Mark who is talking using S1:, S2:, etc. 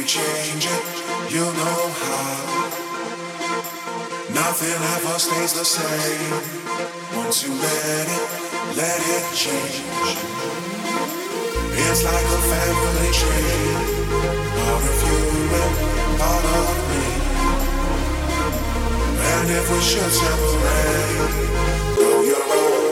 S1: we change it, you know how. Nothing ever stays the same. Once you let it, let it change. It's like a family tree. Part of you and part of me. And if we should separate, go your own